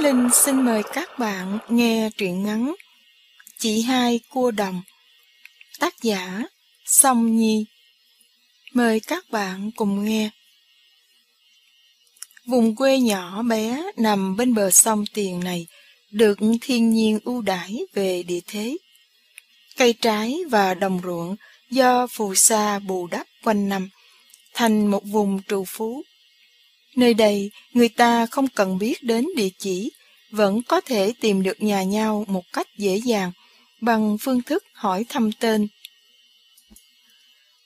Linh xin mời các bạn nghe truyện ngắn Chị hai cua đồng Tác giả Song Nhi Mời các bạn cùng nghe Vùng quê nhỏ bé nằm bên bờ sông Tiền này được thiên nhiên ưu đãi về địa thế. Cây trái và đồng ruộng do phù sa bù đắp quanh năm, thành một vùng trù phú. Nơi đây, người ta không cần biết đến địa chỉ, vẫn có thể tìm được nhà nhau một cách dễ dàng bằng phương thức hỏi thăm tên.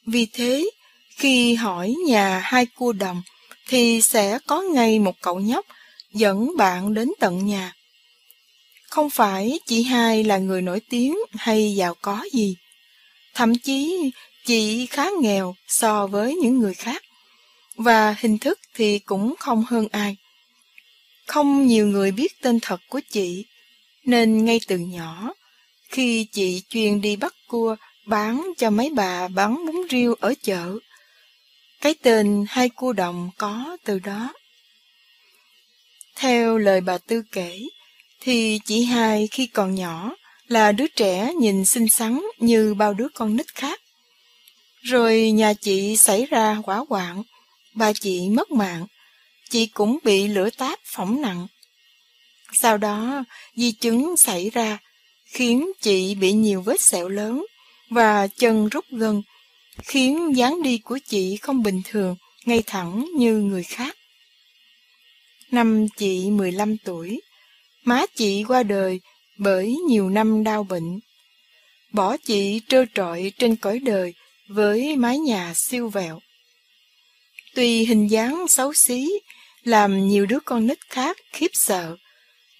Vì thế, khi hỏi nhà hai cua đồng, thì sẽ có ngay một cậu nhóc dẫn bạn đến tận nhà. Không phải chị hai là người nổi tiếng hay giàu có gì. Thậm chí chị khá nghèo so với những người khác. Và hình thức thì cũng không hơn ai. Không nhiều người biết tên thật của chị, nên ngay từ nhỏ, khi chị chuyên đi bắt cua bán cho mấy bà bán bún riêu ở chợ, cái tên hai cua đồng có từ đó. Theo lời bà Tư kể, thì chị hai khi còn nhỏ là đứa trẻ nhìn xinh xắn như bao đứa con nít khác. Rồi nhà chị xảy ra quả hoạn, bà chị mất mạng, chị cũng bị lửa táp phỏng nặng. Sau đó, di chứng xảy ra, khiến chị bị nhiều vết sẹo lớn và chân rút gân, khiến dáng đi của chị không bình thường, ngay thẳng như người khác. Năm chị 15 tuổi, má chị qua đời bởi nhiều năm đau bệnh. Bỏ chị trơ trọi trên cõi đời với mái nhà siêu vẹo. Tuy hình dáng xấu xí, làm nhiều đứa con nít khác khiếp sợ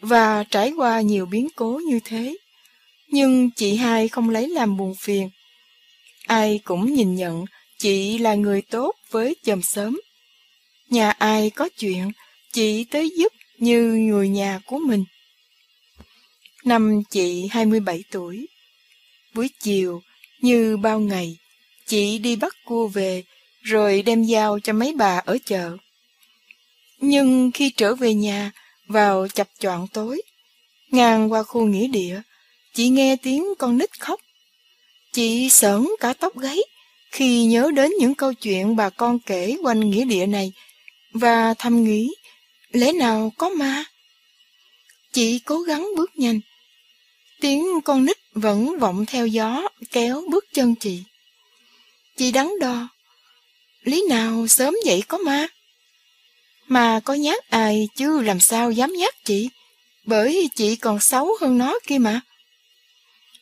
và trải qua nhiều biến cố như thế, nhưng chị hai không lấy làm buồn phiền. Ai cũng nhìn nhận chị là người tốt với chồng sớm. Nhà ai có chuyện, chị tới giúp như người nhà của mình. Năm chị 27 tuổi. Buổi chiều, như bao ngày, chị đi bắt cua về, rồi đem giao cho mấy bà ở chợ. Nhưng khi trở về nhà, vào chập choạng tối, ngang qua khu nghĩa địa, chị nghe tiếng con nít khóc. Chị sởn cả tóc gáy khi nhớ đến những câu chuyện bà con kể quanh nghĩa địa này, và thầm nghĩ, lẽ nào có ma? Chị cố gắng bước nhanh, Tiếng con nít vẫn vọng theo gió kéo bước chân chị. Chị đắn đo. Lý nào sớm vậy có ma? Mà có nhát ai chứ làm sao dám nhát chị, bởi chị còn xấu hơn nó kia mà.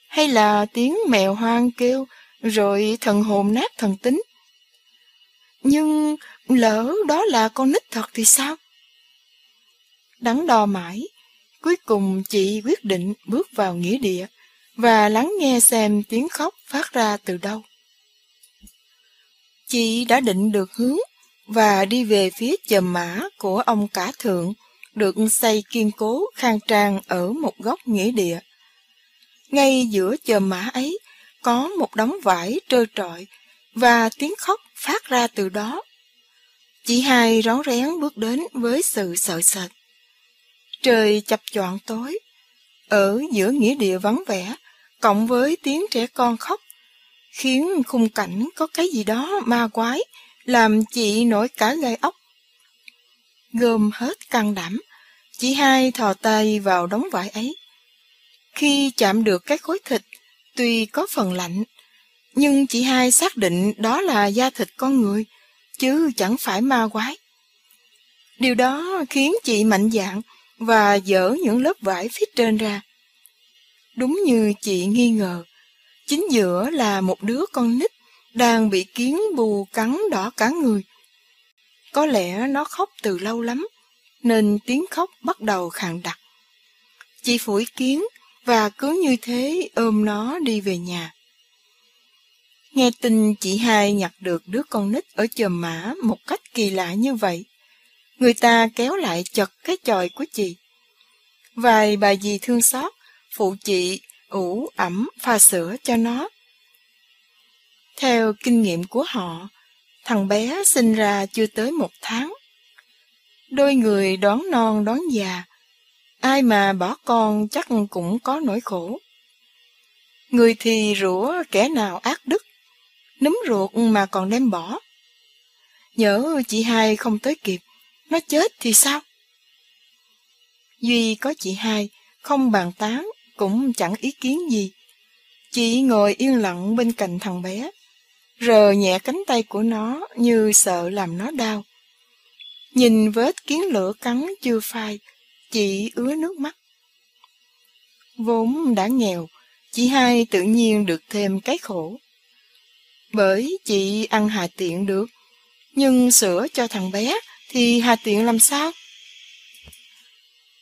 Hay là tiếng mèo hoang kêu rồi thần hồn nát thần tính. Nhưng lỡ đó là con nít thật thì sao? Đắn đo mãi, Cuối cùng chị quyết định bước vào nghĩa địa và lắng nghe xem tiếng khóc phát ra từ đâu. Chị đã định được hướng và đi về phía chòm mã của ông cả thượng được xây kiên cố khang trang ở một góc nghĩa địa. Ngay giữa chòm mã ấy có một đống vải trơ trọi và tiếng khóc phát ra từ đó. Chị hai rón rén bước đến với sự sợ sệt. Trời chập choạng tối, ở giữa nghĩa địa vắng vẻ, cộng với tiếng trẻ con khóc, khiến khung cảnh có cái gì đó ma quái, làm chị nổi cả gai ốc. Gồm hết can đảm, chị hai thò tay vào đống vải ấy. Khi chạm được cái khối thịt, tuy có phần lạnh, nhưng chị hai xác định đó là da thịt con người, chứ chẳng phải ma quái. Điều đó khiến chị mạnh dạn và dỡ những lớp vải phía trên ra. Đúng như chị nghi ngờ, chính giữa là một đứa con nít đang bị kiến bù cắn đỏ cả người. Có lẽ nó khóc từ lâu lắm, nên tiếng khóc bắt đầu khàn đặc. Chị phủi kiến và cứ như thế ôm nó đi về nhà. Nghe tin chị hai nhặt được đứa con nít ở chòm mã một cách kỳ lạ như vậy, người ta kéo lại chật cái chòi của chị. Vài bà dì thương xót, phụ chị ủ ẩm pha sữa cho nó. Theo kinh nghiệm của họ, thằng bé sinh ra chưa tới một tháng. Đôi người đón non đón già, Ai mà bỏ con chắc cũng có nỗi khổ. Người thì rủa kẻ nào ác đức, núm ruột mà còn đem bỏ. Nhớ chị hai không tới kịp, nó chết thì sao? Duy có chị hai, không bàn tán, cũng chẳng ý kiến gì. Chị ngồi yên lặng bên cạnh thằng bé, rờ nhẹ cánh tay của nó như sợ làm nó đau. Nhìn vết kiến lửa cắn chưa phai, chị ứa nước mắt. Vốn đã nghèo, chị hai tự nhiên được thêm cái khổ. Bởi chị ăn hà tiện được, nhưng sữa cho thằng bé thì hà tiện làm sao?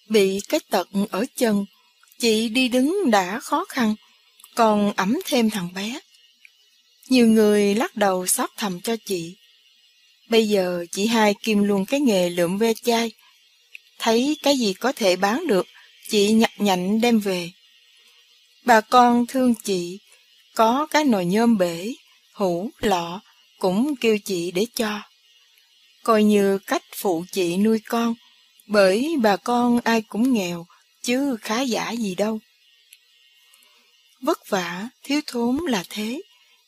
Bị cái tật ở chân, chị đi đứng đã khó khăn, còn ẩm thêm thằng bé. Nhiều người lắc đầu xót thầm cho chị. Bây giờ chị hai kim luôn cái nghề lượm ve chai. Thấy cái gì có thể bán được, chị nhặt nhạnh đem về. Bà con thương chị, có cái nồi nhôm bể, hũ, lọ, cũng kêu chị để cho. Coi như cách phụ chị nuôi con, bởi bà con ai cũng nghèo, chứ khá giả gì đâu. Vất vả, thiếu thốn là thế,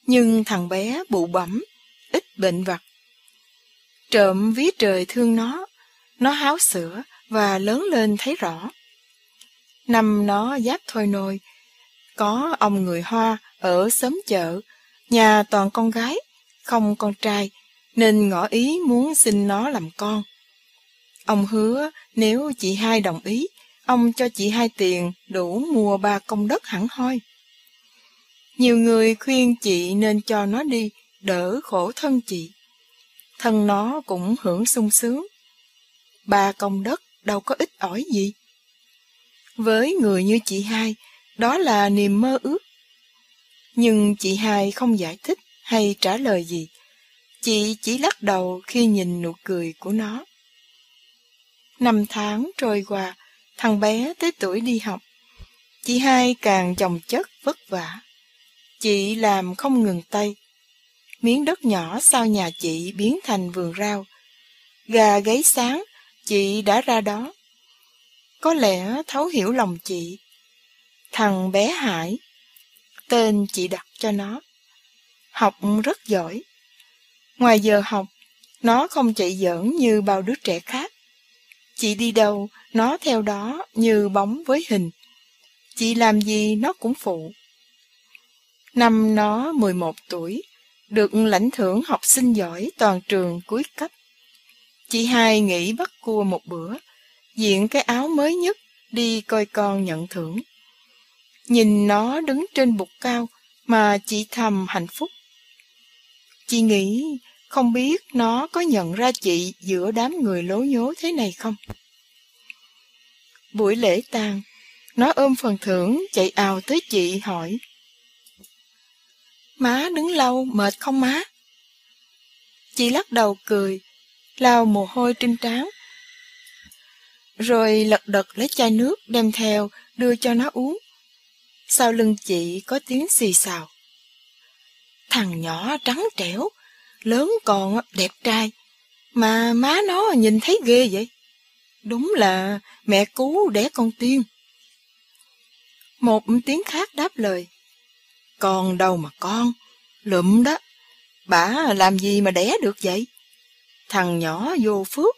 nhưng thằng bé bụ bẩm, ít bệnh vặt. Trộm ví trời thương nó, nó háo sữa và lớn lên thấy rõ. Năm nó giáp thôi nôi, có ông người Hoa ở xóm chợ, nhà toàn con gái, không con trai, nên ngỏ ý muốn xin nó làm con. Ông hứa nếu chị hai đồng ý, ông cho chị hai tiền đủ mua ba công đất hẳn hoi. Nhiều người khuyên chị nên cho nó đi, đỡ khổ thân chị. Thân nó cũng hưởng sung sướng. Ba công đất đâu có ít ỏi gì. Với người như chị hai, đó là niềm mơ ước. Nhưng chị hai không giải thích hay trả lời gì. Chị chỉ lắc đầu khi nhìn nụ cười của nó. Năm tháng trôi qua, thằng bé tới tuổi đi học. Chị hai càng chồng chất vất vả. Chị làm không ngừng tay. Miếng đất nhỏ sau nhà chị biến thành vườn rau. Gà gáy sáng, chị đã ra đó. Có lẽ thấu hiểu lòng chị. Thằng bé Hải, tên chị đặt cho nó. Học rất giỏi. Ngoài giờ học, nó không chạy giỡn như bao đứa trẻ khác. Chị đi đâu, nó theo đó như bóng với hình. Chị làm gì nó cũng phụ. Năm nó 11 tuổi, được lãnh thưởng học sinh giỏi toàn trường cuối cấp. Chị hai nghĩ bắt cua một bữa, diện cái áo mới nhất, đi coi con nhận thưởng. Nhìn nó đứng trên bục cao mà chị thầm hạnh phúc. Chị nghĩ không biết nó có nhận ra chị giữa đám người lố nhố thế này không? Buổi lễ tang, nó ôm phần thưởng chạy ào tới chị hỏi. Má đứng lâu mệt không má? Chị lắc đầu cười, lau mồ hôi trên trán. Rồi lật đật lấy chai nước đem theo đưa cho nó uống. Sau lưng chị có tiếng xì xào. Thằng nhỏ trắng trẻo, lớn còn đẹp trai, mà má nó nhìn thấy ghê vậy. Đúng là mẹ cứu đẻ con tiên. Một tiếng khác đáp lời. Con đâu mà con, lụm đó. bả làm gì mà đẻ được vậy? Thằng nhỏ vô phước,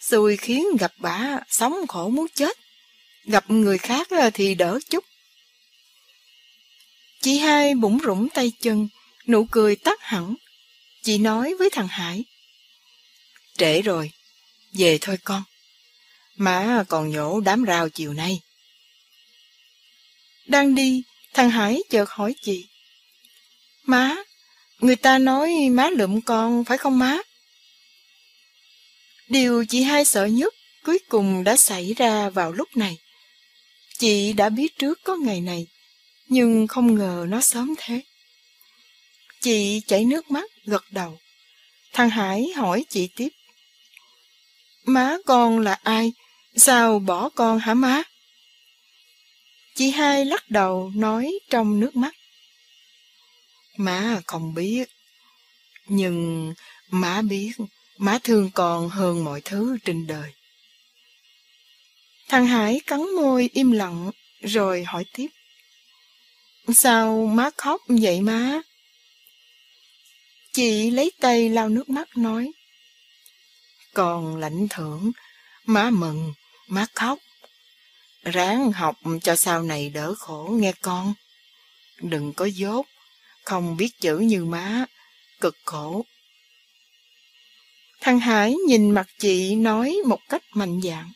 xui khiến gặp bả sống khổ muốn chết. Gặp người khác thì đỡ chút. Chị hai bủng rủng tay chân, nụ cười tắt hẳn. Chị nói với thằng Hải. Trễ rồi, về thôi con. Má còn nhổ đám rau chiều nay. Đang đi, thằng Hải chợt hỏi chị. Má, người ta nói má lượm con phải không má? Điều chị hai sợ nhất cuối cùng đã xảy ra vào lúc này. Chị đã biết trước có ngày này, nhưng không ngờ nó sớm thế. Chị chảy nước mắt, gật đầu. Thằng Hải hỏi chị tiếp. Má con là ai? Sao bỏ con hả má? Chị hai lắc đầu nói trong nước mắt. Má không biết. Nhưng má biết má thương con hơn mọi thứ trên đời. Thằng Hải cắn môi im lặng rồi hỏi tiếp. Sao má khóc vậy má? Chị lấy tay lau nước mắt nói. Còn lãnh thưởng, má mừng, má khóc. Ráng học cho sau này đỡ khổ nghe con. Đừng có dốt, không biết chữ như má, cực khổ. Thằng Hải nhìn mặt chị nói một cách mạnh dạn.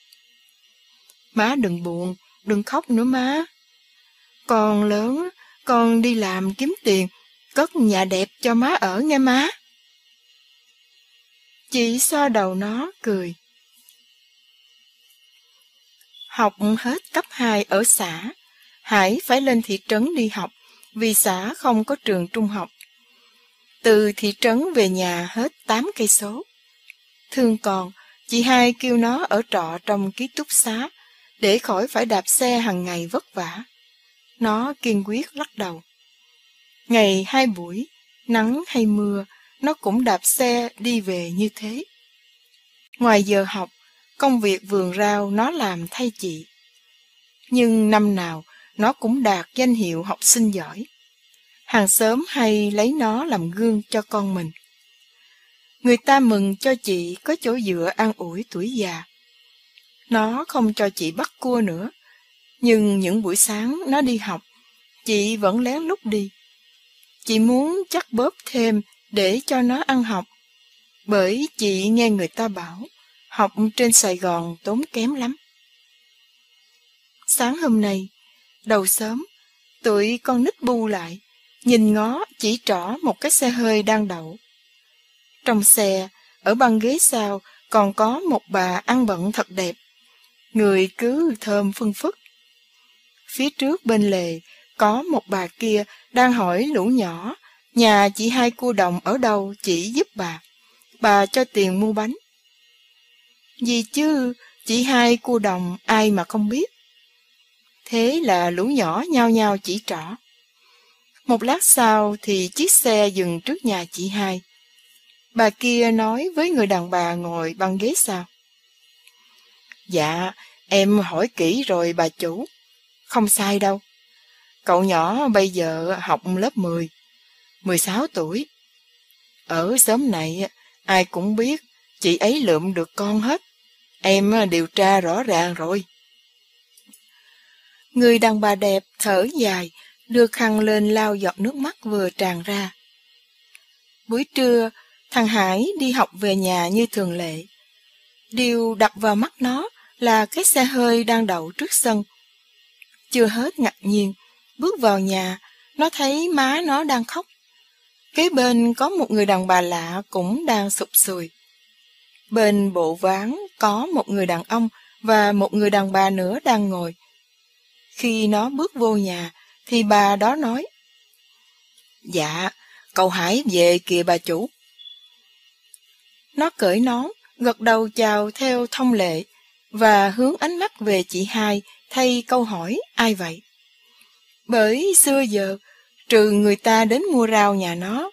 Má đừng buồn, đừng khóc nữa má. Con lớn, con đi làm kiếm tiền, cất nhà đẹp cho má ở nghe má. Chị xoa đầu nó, cười. Học hết cấp 2 ở xã, Hải phải lên thị trấn đi học vì xã không có trường trung học. Từ thị trấn về nhà hết 8 cây số. Thương còn, chị hai kêu nó ở trọ trong ký túc xá để khỏi phải đạp xe hàng ngày vất vả. Nó kiên quyết lắc đầu. Ngày hai buổi, nắng hay mưa, nó cũng đạp xe đi về như thế. Ngoài giờ học, công việc vườn rau nó làm thay chị. Nhưng năm nào, nó cũng đạt danh hiệu học sinh giỏi. Hàng xóm hay lấy nó làm gương cho con mình. Người ta mừng cho chị có chỗ dựa an ủi tuổi già. Nó không cho chị bắt cua nữa. Nhưng những buổi sáng nó đi học, chị vẫn lén lút đi. Chị muốn chắc bóp thêm để cho nó ăn học. Bởi chị nghe người ta bảo, học trên Sài Gòn tốn kém lắm. Sáng hôm nay, đầu sớm, tụi con nít bu lại, nhìn ngó chỉ trỏ một cái xe hơi đang đậu. Trong xe, ở băng ghế sau, còn có một bà ăn bận thật đẹp. Người cứ thơm phân phức. Phía trước bên lề, có một bà kia đang hỏi lũ nhỏ, nhà chị hai cua đồng ở đâu chỉ giúp bà. Bà cho tiền mua bánh. Gì chứ, chị hai cua đồng ai mà không biết. Thế là lũ nhỏ nhao nhao chỉ trỏ. Một lát sau thì chiếc xe dừng trước nhà chị hai. Bà kia nói với người đàn bà ngồi băng ghế sau. Dạ, em hỏi kỹ rồi bà chủ. Không sai đâu. Cậu nhỏ bây giờ học lớp 10, 16 tuổi. Ở xóm này, ai cũng biết chị ấy lượm được con hết. Em điều tra rõ ràng rồi. Người đàn bà đẹp thở dài, đưa khăn lên lau giọt nước mắt vừa tràn ra. Buổi trưa, thằng Hải đi học về nhà như thường lệ. Điều đập vào mắt nó là cái xe hơi đang đậu trước sân. Chưa hết ngạc nhiên, bước vào nhà, nó thấy má nó đang khóc. Kế bên có một người đàn bà lạ cũng đang sụp sùi. Bên bộ ván có một người đàn ông và một người đàn bà nữa đang ngồi. Khi nó bước vô nhà, thì bà đó nói. Dạ, cậu Hải về kìa bà chủ. Nó cởi nón, gật đầu chào theo thông lệ và hướng ánh mắt về chị hai thay câu hỏi ai vậy. Bởi xưa giờ, trừ người ta đến mua rau nhà nó,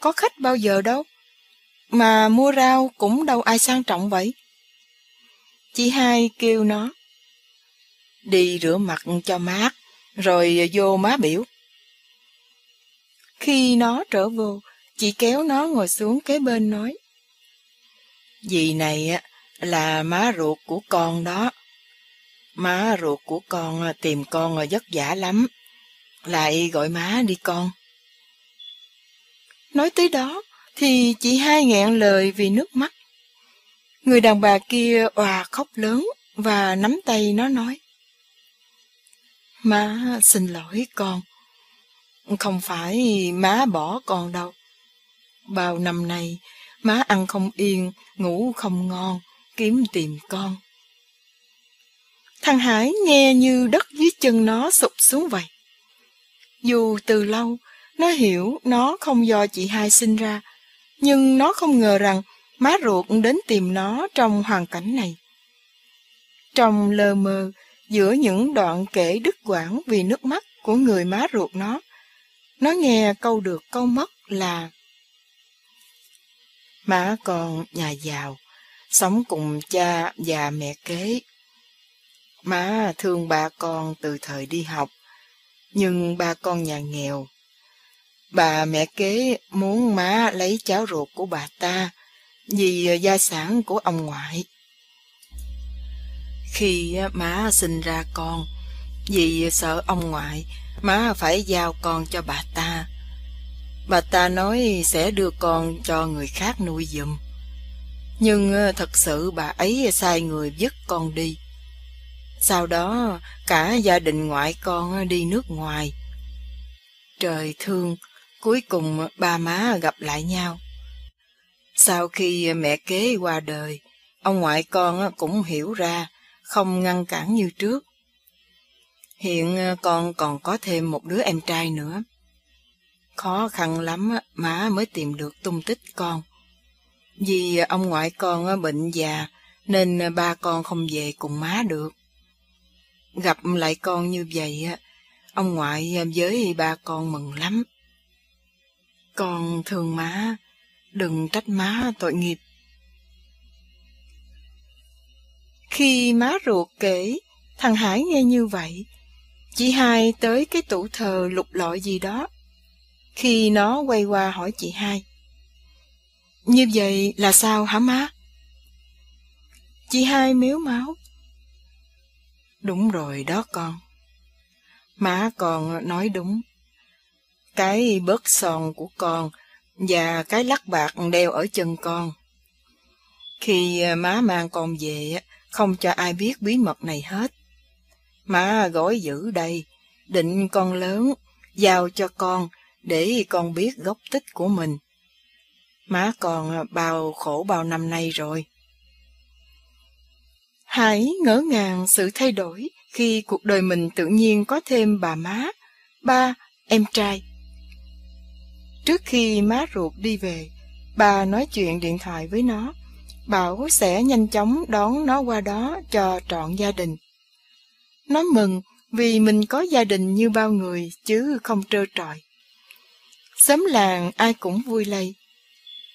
có khách bao giờ đâu. Mà mua rau cũng đâu ai sang trọng vậy. Chị hai kêu nó. Đi rửa mặt cho mát, rồi vô má biểu. Khi nó trở vô, chị kéo nó ngồi xuống kế bên nói. Dì này là má ruột của con đó. Má ruột của con tìm con vất vả lắm. Lại gọi má đi con. Nói tới đó, thì chị hai nghẹn lời vì nước mắt. Người đàn bà kia òa khóc lớn và nắm tay nó nói. Má xin lỗi con. Không phải má bỏ con đâu. Bao năm nay, má ăn không yên, ngủ không ngon, kiếm tìm con. Thằng Hải nghe như đất dưới chân nó sụp xuống vậy. Dù từ lâu, nó hiểu nó không do chị hai sinh ra, nhưng nó không ngờ rằng má ruột đến tìm nó trong hoàn cảnh này. Trong lơ mơ, giữa những đoạn kể đứt quãng vì nước mắt của người má ruột nó, nó nghe câu được câu mất là Má con nhà giàu, sống cùng cha và mẹ kế. má thương ba con từ thời đi học, nhưng ba con nhà nghèo. Bà mẹ kế muốn má lấy cháu ruột của bà ta vì gia sản của ông ngoại. Khi má sinh ra con, vì sợ ông ngoại, má phải giao con cho bà ta. Bà ta nói sẽ đưa con cho người khác nuôi giùm. Nhưng thật sự bà ấy sai người dứt con đi. Sau đó cả gia đình ngoại con đi nước ngoài. Trời thương, cuối cùng ba má gặp lại nhau. Sau khi mẹ kế qua đời, ông ngoại con cũng hiểu ra, không ngăn cản như trước. Hiện con còn có thêm một đứa em trai nữa. Khó khăn lắm má mới tìm được tung tích con. Vì ông ngoại con bệnh già nên ba con không về cùng má được. Gặp lại con như vậy, ông ngoại với ba con mừng lắm. Con thương má, đừng trách má tội nghiệp. Khi má ruột kể, thằng Hải nghe như vậy, chị hai tới cái tủ thờ lục lọi gì đó. Khi nó quay qua hỏi chị hai. Như vậy là sao hả má? Chị hai miếu máu. Đúng rồi đó con. Má con nói đúng. Cái bớt son của con và cái lắc bạc đeo ở chân con. Khi à, má mang con về, không cho ai biết bí mật này hết. Má gói giữ đây, định con lớn, giao cho con để con biết gốc tích của mình. Má còn à, bao khổ bao năm nay rồi. Hãy ngỡ ngàng sự thay đổi khi cuộc đời mình tự nhiên có thêm bà má, ba, em trai. Trước khi má ruột đi về, bà nói chuyện điện thoại với nó, bảo sẽ nhanh chóng đón nó qua đó cho trọn gia đình. Nó mừng vì mình có gia đình như bao người chứ không trơ trọi. Xóm làng ai cũng vui lây.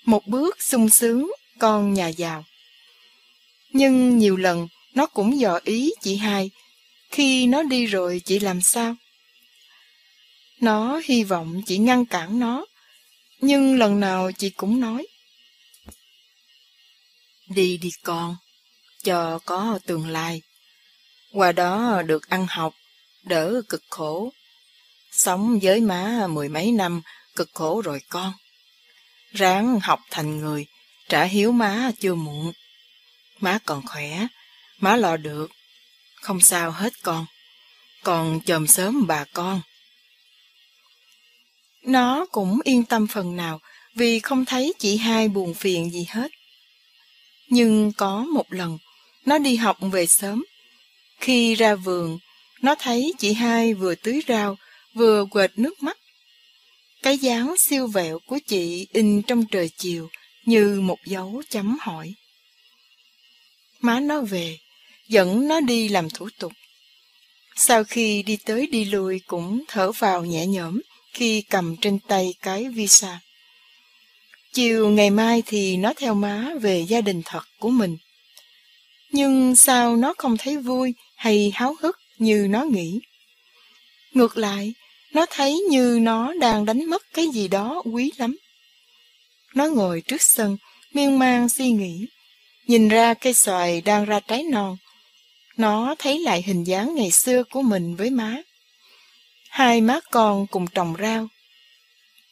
Một bước sung sướng con nhà giàu. Nhưng nhiều lần nó cũng dò ý chị hai. Khi nó đi rồi chị làm sao? Nó hy vọng chị ngăn cản nó. Nhưng lần nào chị cũng nói. Đi đi con, cho có tương lai. Qua đó được ăn học, đỡ cực khổ. Sống với má mười mấy năm, cực khổ rồi con. Ráng học thành người, trả hiếu má chưa muộn. Má còn khỏe, má lo được. Không sao hết con. Còn chồm sớm bà con. Nó cũng yên tâm phần nào vì không thấy chị hai buồn phiền gì hết. Nhưng có một lần, nó đi học về sớm. Khi ra vườn, nó thấy chị hai vừa tưới rau, vừa quệt nước mắt. Cái dáng siêu vẹo của chị in trong trời chiều như một dấu chấm hỏi. Má nó về, dẫn nó đi làm thủ tục. Sau khi đi tới đi lui cũng thở vào nhẹ nhõm khi cầm trên tay cái visa. Chiều ngày mai thì nó theo má về gia đình thật của mình. Nhưng sao nó không thấy vui hay háo hức như nó nghĩ? Ngược lại, nó thấy như nó đang đánh mất cái gì đó quý lắm. Nó ngồi trước sân, miên man suy nghĩ, nhìn ra cây xoài đang ra trái non. Nó thấy lại hình dáng ngày xưa của mình với má. Hai má con cùng trồng rau.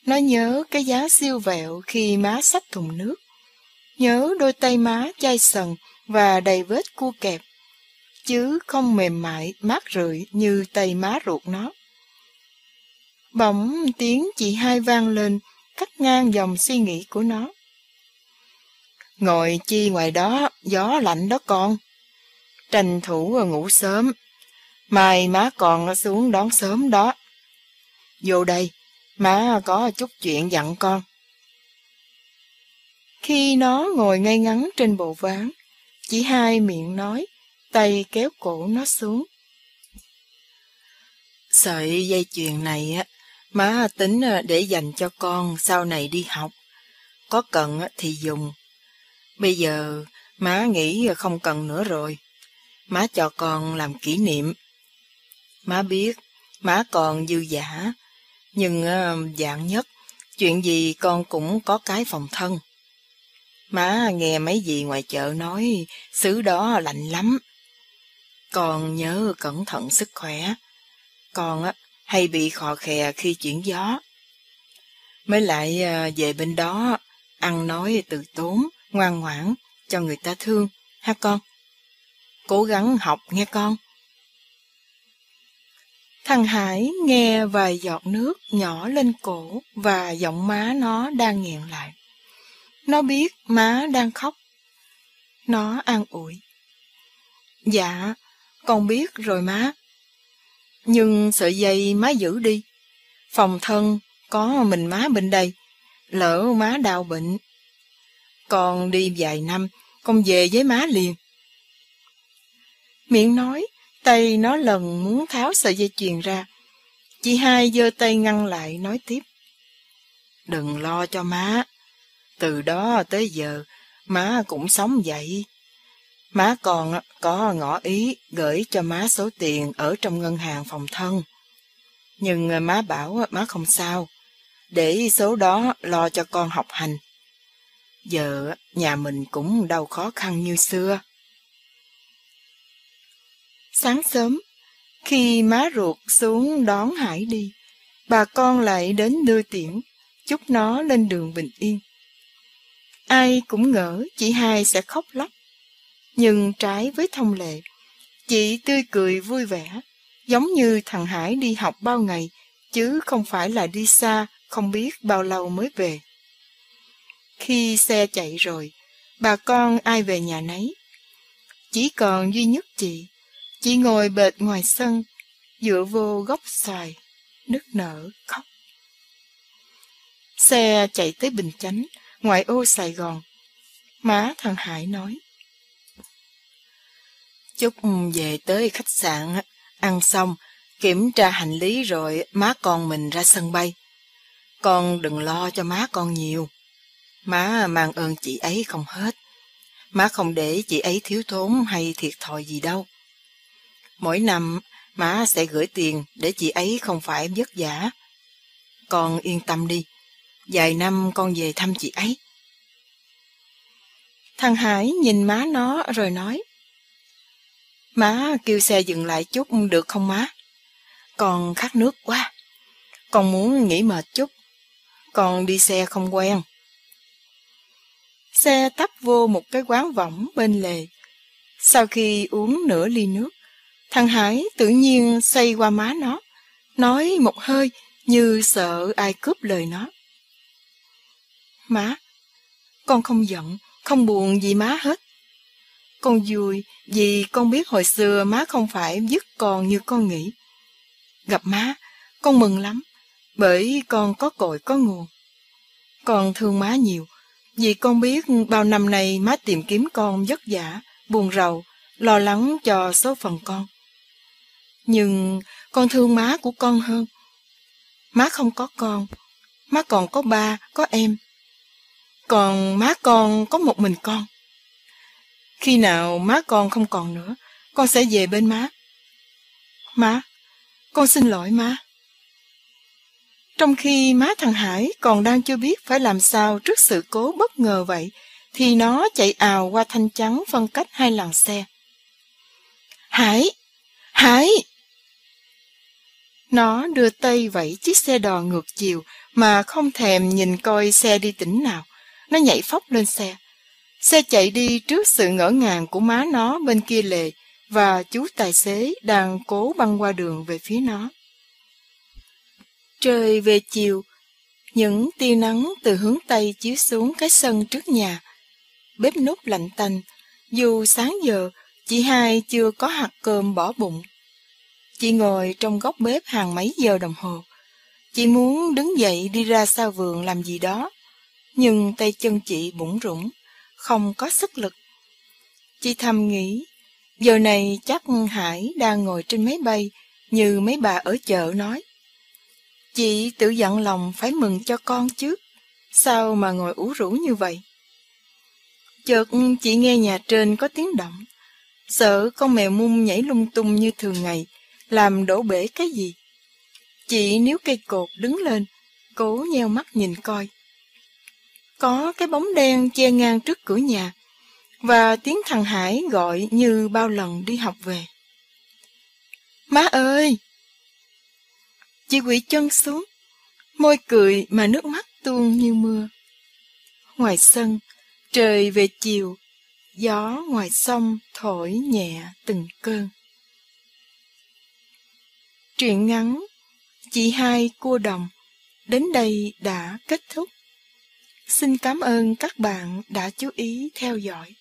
Nó nhớ cái giá siêu vẹo khi má xách thùng nước. Nhớ đôi tay má chai sần và đầy vết cua kẹp, chứ không mềm mại, mát rượi như tay má ruột nó. Bỗng tiếng chị hai vang lên, cắt ngang dòng suy nghĩ của nó. Ngồi chi ngoài đó, gió lạnh đó con. Tranh thủ ngủ sớm. Mai má còn xuống đón sớm đó. Vô đây, má có chút chuyện dặn con. Khi nó ngồi ngay ngắn trên bộ ván, chỉ hai miệng nói, tay kéo cổ nó xuống. Sợi dây chuyền này á, má tính à, để dành cho con sau này đi học. Có cần thì dùng. Bây giờ má nghĩ không cần nữa rồi. má cho con làm kỷ niệm. Má biết, má còn dư giả, nhưng ờ, dạng nhất, chuyện gì con cũng có cái phòng thân. Má nghe mấy gì ngoài chợ nói, xứ đó lạnh lắm. Con nhớ cẩn thận sức khỏe. Con á, hay bị khò khè khi chuyển gió. Mới lại ờ, về bên đó, ăn nói từ tốn, ngoan ngoãn, cho người ta thương, ha con? Cố gắng học nghe con. Thằng Hải nghe vài giọt nước nhỏ lên cổ và giọng má nó đang nghẹn lại. Nó biết má đang khóc. Nó an ủi. Dạ, con biết rồi má. Nhưng sợi dây má giữ đi. Phòng thân có mình má bên đây. Lỡ má đau bệnh. Con đi vài năm, con về với má liền. Miệng nói, tay nó lần muốn tháo sợi dây chuyền ra. Chị hai giơ tay ngăn lại nói tiếp. Đừng lo cho má. Từ đó tới giờ, má cũng sống vậy. Má còn có ngỏ ý gửi cho má số tiền ở trong ngân hàng phòng thân. Nhưng má bảo má không sao, để số đó lo cho con học hành. Giờ nhà mình cũng đâu khó khăn như xưa. Sáng sớm, khi má ruột xuống đón Hải đi, bà con lại đến đưa tiễn, chúc nó lên đường bình yên. Ai cũng ngỡ chị hai sẽ khóc lóc, nhưng trái với thông lệ, chị tươi cười vui vẻ, giống như thằng Hải đi học bao ngày, chứ không phải là đi xa, không biết bao lâu mới về. Khi xe chạy rồi, bà con ai về nhà nấy. Chỉ còn duy nhất chị, chị ngồi bệt ngoài sân, dựa vô gốc xoài, nức nở khóc. Xe chạy tới Bình Chánh, ngoại ô Sài Gòn. Má thằng Hải nói. Chúc về tới khách sạn, ăn xong, kiểm tra hành lý rồi má con mình ra sân bay. Con đừng lo cho má con nhiều. Má mang ơn chị ấy không hết. Má không để chị ấy thiếu thốn hay thiệt thòi gì đâu. Mỗi năm, má sẽ gửi tiền để chị ấy không phải vất vả. Con yên tâm đi, vài năm con về thăm chị ấy. Thằng Hải nhìn má nó rồi nói. Má kêu xe dừng lại chút được không má? Con khát nước quá. Con muốn nghỉ mệt chút. Con đi xe không quen. Xe tấp vô một cái quán võng bên lề. Sau khi uống nửa ly nước, thằng Hải tự nhiên xoay qua má nó, nói một hơi như sợ ai cướp lời nó. Má, con không giận, không buồn gì má hết. Con vui vì con biết hồi xưa má không phải dứt con như con nghĩ. Gặp má, con mừng lắm, bởi con có cội có nguồn. Con thương má nhiều, vì con biết bao năm nay má tìm kiếm con vất vả, buồn rầu, lo lắng cho số phận con. Nhưng con thương má của con hơn. Má không có con, má còn có ba, có em. Còn má con có một mình con. Khi nào má con không còn nữa, con sẽ về bên má. Má, con xin lỗi má. Trong khi má thằng Hải còn đang chưa biết phải làm sao trước sự cố bất ngờ vậy, thì nó chạy ào qua thanh trắng phân cách hai làn xe. Hải! Hải! Nó đưa tay vẫy chiếc xe đò ngược chiều mà không thèm nhìn coi xe đi tỉnh nào. Nó nhảy phóc lên xe. Xe chạy đi trước sự ngỡ ngàng của má nó bên kia lề và chú tài xế đang cố băng qua đường về phía nó. Trời về chiều, những tia nắng từ hướng Tây chiếu xuống cái sân trước nhà. Bếp nút lạnh tanh, dù sáng giờ chị hai chưa có hạt cơm bỏ bụng. Chị ngồi trong góc bếp hàng mấy giờ đồng hồ. Chị muốn đứng dậy đi ra sau vườn làm gì đó, nhưng tay chân chị bủng rủng, không có sức lực. Chị thầm nghĩ, giờ này chắc Hải đang ngồi trên máy bay như mấy bà ở chợ nói. Chị tự dặn lòng phải mừng cho con chứ. Sao mà ngồi ủ rũ như vậy? Chợt chị nghe nhà trên có tiếng động. Sợ con mèo mung nhảy lung tung như thường ngày, làm đổ bể cái gì. Chị níu cây cột đứng lên, cố nheo mắt nhìn coi. Có cái bóng đen che ngang trước cửa nhà, và tiếng thằng Hải gọi như bao lần đi học về. Má ơi! Chị quỷ chân xuống, môi cười mà nước mắt tuôn như mưa. Ngoài sân, trời về chiều, gió ngoài sông thổi nhẹ từng cơn. Truyện ngắn Chị hai cua đồng đến đây đã kết thúc. Xin cảm ơn các bạn đã chú ý theo dõi.